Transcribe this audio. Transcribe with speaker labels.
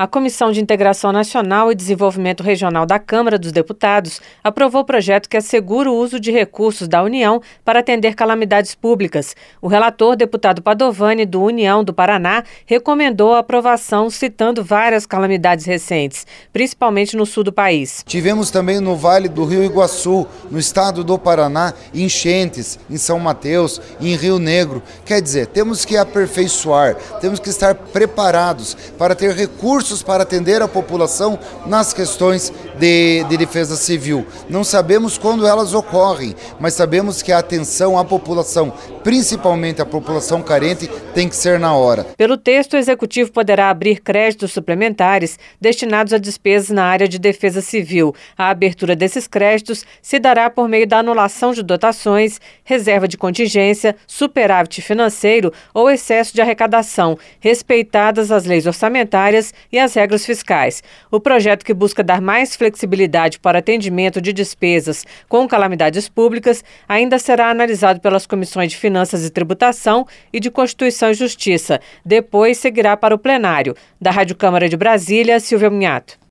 Speaker 1: A Comissão de Integração Nacional e Desenvolvimento Regional da Câmara dos Deputados aprovou o projeto que assegura o uso de recursos da União para atender calamidades públicas. O relator, deputado Padovani, do União do Paraná, recomendou a aprovação citando várias calamidades recentes, principalmente no sul do país.
Speaker 2: Tivemos também no Vale do Rio Iguaçu, no estado do Paraná, enchentes em São Mateus e em Rio Negro. Quer dizer, temos que aperfeiçoar, temos que estar preparados para ter recursos recursos para atender a população nas questões de, de defesa civil. Não sabemos quando elas ocorrem, mas sabemos que a atenção à população, principalmente à população carente, tem que ser na hora.
Speaker 1: Pelo texto, o executivo poderá abrir créditos suplementares destinados a despesas na área de defesa civil. A abertura desses créditos se dará por meio da anulação de dotações, reserva de contingência, superávit financeiro ou excesso de arrecadação, respeitadas as leis orçamentárias e as regras fiscais. O projeto que busca dar mais flexibilidade para atendimento de despesas com calamidades públicas ainda será analisado pelas comissões de Finanças e Tributação e de Constituição e Justiça. Depois seguirá para o plenário. Da Rádio Câmara de Brasília, Silvia Minhato.